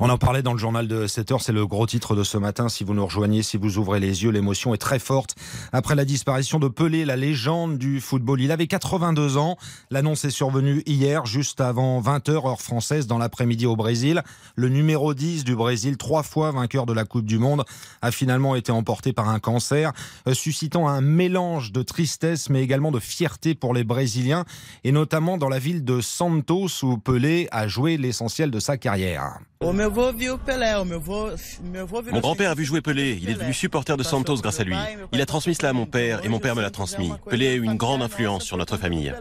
On en parlait dans le journal de 7 heures, c'est le gros titre de ce matin. Si vous nous rejoignez, si vous ouvrez les yeux, l'émotion est très forte. Après la disparition de Pelé, la légende du football, il avait 82 ans. L'annonce est survenue hier, juste avant 20h heure française, dans l'après-midi au Brésil. Le numéro 10 du Brésil, trois fois vainqueur de la Coupe du Monde, a finalement été emporté par un cancer, euh, suscitant un mélange de tristesse, mais également de fierté pour les Brésiliens, et notamment dans la ville de Santos, où Pelé a joué l'essentiel de sa carrière. Mon grand-père a vu jouer Pelé. Il est devenu supporter de Santos grâce à lui. Il a transmis cela à mon père et mon père me l'a transmis. Pelé a eu une grande influence sur notre famille.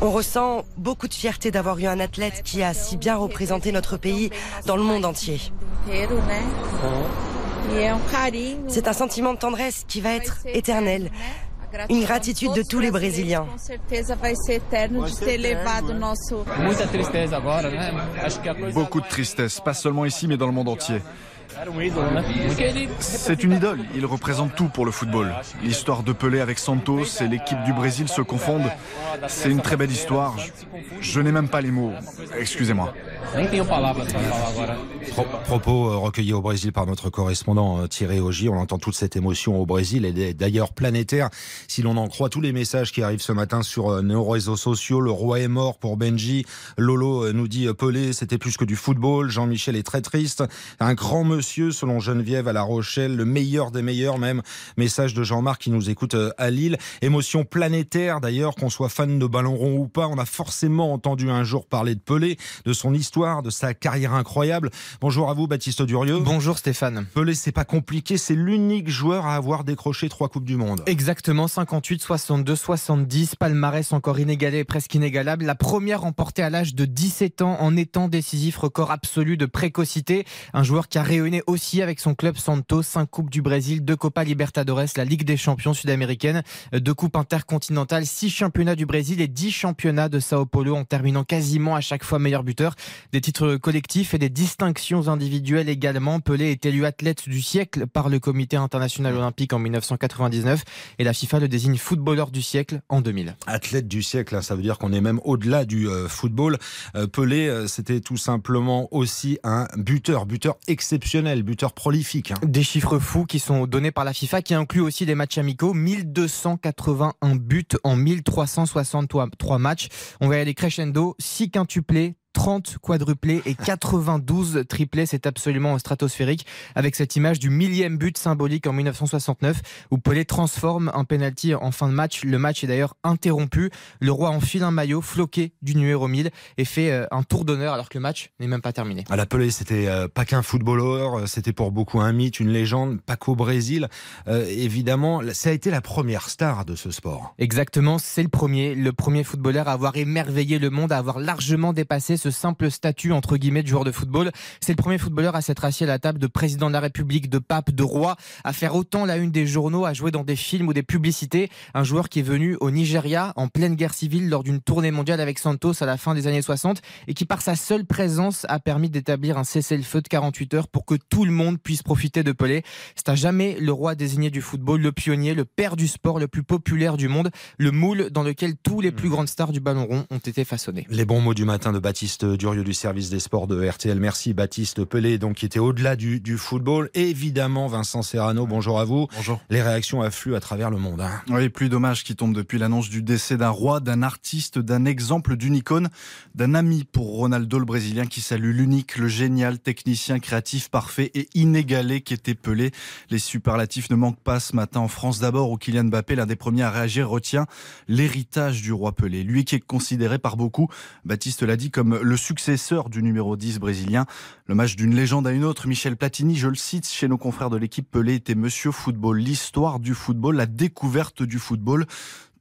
On ressent beaucoup de fierté d'avoir eu un athlète qui a si bien représenté notre pays dans le monde entier. C'est un sentiment de tendresse qui va être éternel une gratitude de tous les Brésiliens. Beaucoup de tristesse, pas seulement ici mais dans le monde entier. C'est une idole, il représente tout pour le football. L'histoire de Pelé avec Santos et l'équipe du Brésil se confondent. C'est une très belle histoire. Je, n'ai même pas les mots. Excusez-moi. Propos euh, recueillis au Brésil par notre correspondant euh, Thierry Augy. On entend toute cette émotion au Brésil et d'ailleurs planétaire. Si l'on en croit tous les messages qui arrivent ce matin sur euh, nos réseaux sociaux, le roi est mort pour Benji. Lolo nous dit Pelé, c'était plus que du football. Jean-Michel est très triste. Un grand monsieur selon Geneviève à La Rochelle, le meilleur des meilleurs même. Message de Jean-Marc qui nous écoute à Lille. Émotion planétaire d'ailleurs, qu'on soit fan de ballon rond ou pas. On a forcément entendu un jour parler de Pelé, de son histoire, de sa carrière incroyable. Bonjour à vous, Baptiste Durieux. Bonjour Stéphane. Pelé, c'est pas compliqué, c'est l'unique joueur à avoir décroché trois Coupes du Monde. Exactement, 58, 62, 70, palmarès encore inégalé, presque inégalable. La première remportée à l'âge de 17 ans en étant décisif, record absolu de précocité. Un joueur qui a réuni aussi avec son club Santos, 5 Coupes du Brésil, 2 Copa Libertadores, la Ligue des champions sud-américaine, 2 Coupes intercontinentales, 6 championnats du Brésil et 10 championnats de Sao Paulo en terminant quasiment à chaque fois meilleur buteur. Des titres collectifs et des distinctions individuelles également. Pelé est élu athlète du siècle par le Comité international olympique en 1999 et la FIFA le désigne footballeur du siècle en 2000. Athlète du siècle, hein, ça veut dire qu'on est même au-delà du euh, football. Euh, Pelé, euh, c'était tout simplement aussi un buteur, buteur exceptionnel buteur prolifique. Hein. Des chiffres fous qui sont donnés par la FIFA, qui incluent aussi des matchs amicaux. 1281 buts en 1363 matchs. On va y aller crescendo, 6 quintuplés, 30 quadruplés et 92 triplés. C'est absolument stratosphérique avec cette image du millième but symbolique en 1969 où Pelé transforme un penalty en fin de match. Le match est d'ailleurs interrompu. Le roi enfile un maillot floqué du numéro 1000 et fait euh, un tour d'honneur alors que le match n'est même pas terminé. À la Pelé, c'était euh, pas qu'un footballeur, euh, c'était pour beaucoup un mythe, une légende, pas qu'au Brésil. évidemment, ça a été la première star de ce sport. Exactement, c'est le premier, le premier footballeur à avoir émerveillé le monde, à avoir largement dépassé ce simple statut entre guillemets de joueur de football. C'est le premier footballeur à s'être assis à la table de président de la République, de pape, de roi, à faire autant la une des journaux, à jouer dans des films ou des publicités. Un joueur qui est venu au Nigeria en pleine guerre civile lors d'une tournée mondiale avec Santos à la fin des années 60 et qui par sa seule présence a permis d'établir un cessez-le-feu de 48 heures pour que tout le monde puisse profiter de Pelé. C'est à jamais le roi désigné du football, le pionnier, le père du sport le plus populaire du monde, le moule dans lequel tous les plus grandes stars du ballon rond ont été façonnés. Les bons mots du matin de Baptiste Durieux du service des sports de RTL. Merci Baptiste Pelé, donc qui était au-delà du, football. évidemment, Vincent Serrano, bonjour à vous. Bonjour. Les réactions affluent à travers le monde. Hein. Oui, plus d'hommages qui tombent depuis l'annonce du décès d'un roi, d'un artiste, d'un exemple, d'une icône, d'un ami pour Ronaldo le Brésilien qui salue l'unique, le génial technicien créatif parfait et inégalé qui était Pelé. Les superlatifs ne manquent pas ce matin en France. D'abord, où Kylian Mbappé, l'un des premiers à réagir, retient l'héritage du roi Pelé. Lui qui est considéré par beaucoup, Baptiste l'a dit, comme le successeur du numéro 10 brésilien. Match d'une légende à une autre, Michel Platini, je le cite chez nos confrères de l'équipe Pelé était Monsieur Football, l'histoire du football, la découverte du football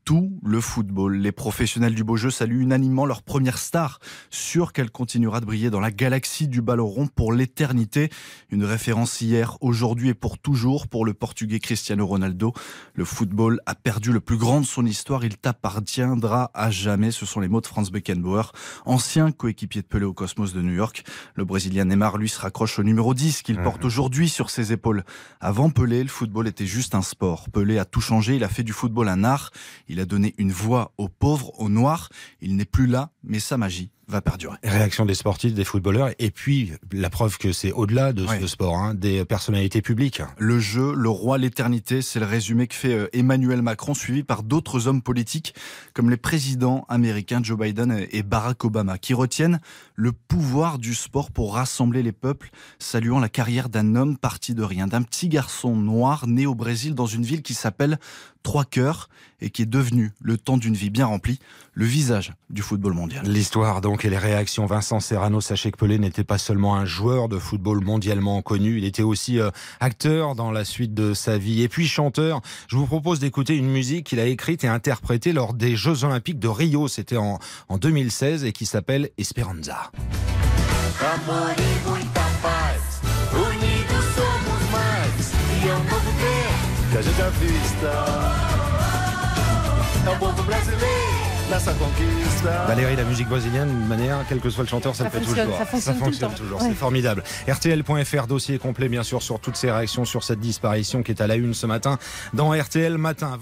tout le football. Les professionnels du beau jeu saluent unanimement leur première star, sûre qu'elle continuera de briller dans la galaxie du ballon rond pour l'éternité. Une référence hier, aujourd'hui et pour toujours pour le portugais Cristiano Ronaldo. Le football a perdu le plus grand de son histoire, il t'appartiendra à jamais. Ce sont les mots de Franz Beckenbauer, ancien coéquipier de Pelé au Cosmos de New York. Le Brésilien Neymar, lui, se raccroche au numéro 10 qu'il porte aujourd'hui sur ses épaules. Avant Pelé, le football était juste un sport. Pelé a tout changé, il a fait du football un art. Il a donné une voix aux pauvres, aux noirs. Il n'est plus là, mais sa magie va perdurer. Réaction des sportifs, des footballeurs, et puis la preuve que c'est au-delà de ce sport, hein, des personnalités publiques. Le jeu, le roi, l'éternité, c'est le résumé que fait euh, Emmanuel Macron, suivi par d'autres hommes politiques comme les présidents américains Joe Biden et Barack Obama, qui retiennent le pouvoir du sport pour rassembler les peuples, saluant la carrière d'un homme parti de rien, d'un petit garçon noir né au Brésil dans une ville qui s'appelle Trois Cœurs et qui est devenu, le temps d'une vie bien remplie, le visage du football mondial. L'histoire donc et les réactions. Vincent Serrano, sachez que Pelé n'était pas seulement un joueur de football mondialement connu, il était aussi euh, acteur dans la suite de sa vie et puis chanteur. Je vous propose d'écouter une musique qu'il a écrite et interprétée lors des Jeux Olympiques de Rio, c'était en, en 2016 et qui s'appelle Esperanza. Valérie, la musique brésilienne, de manière, quel que soit le chanteur, ça, le fait toujours. Ça fonctionne, toujours. C'est formidable. RTL.fr, dossier complet, bien sûr, sur toutes ces réactions sur cette disparition qui est à la une ce matin dans RTL Matin.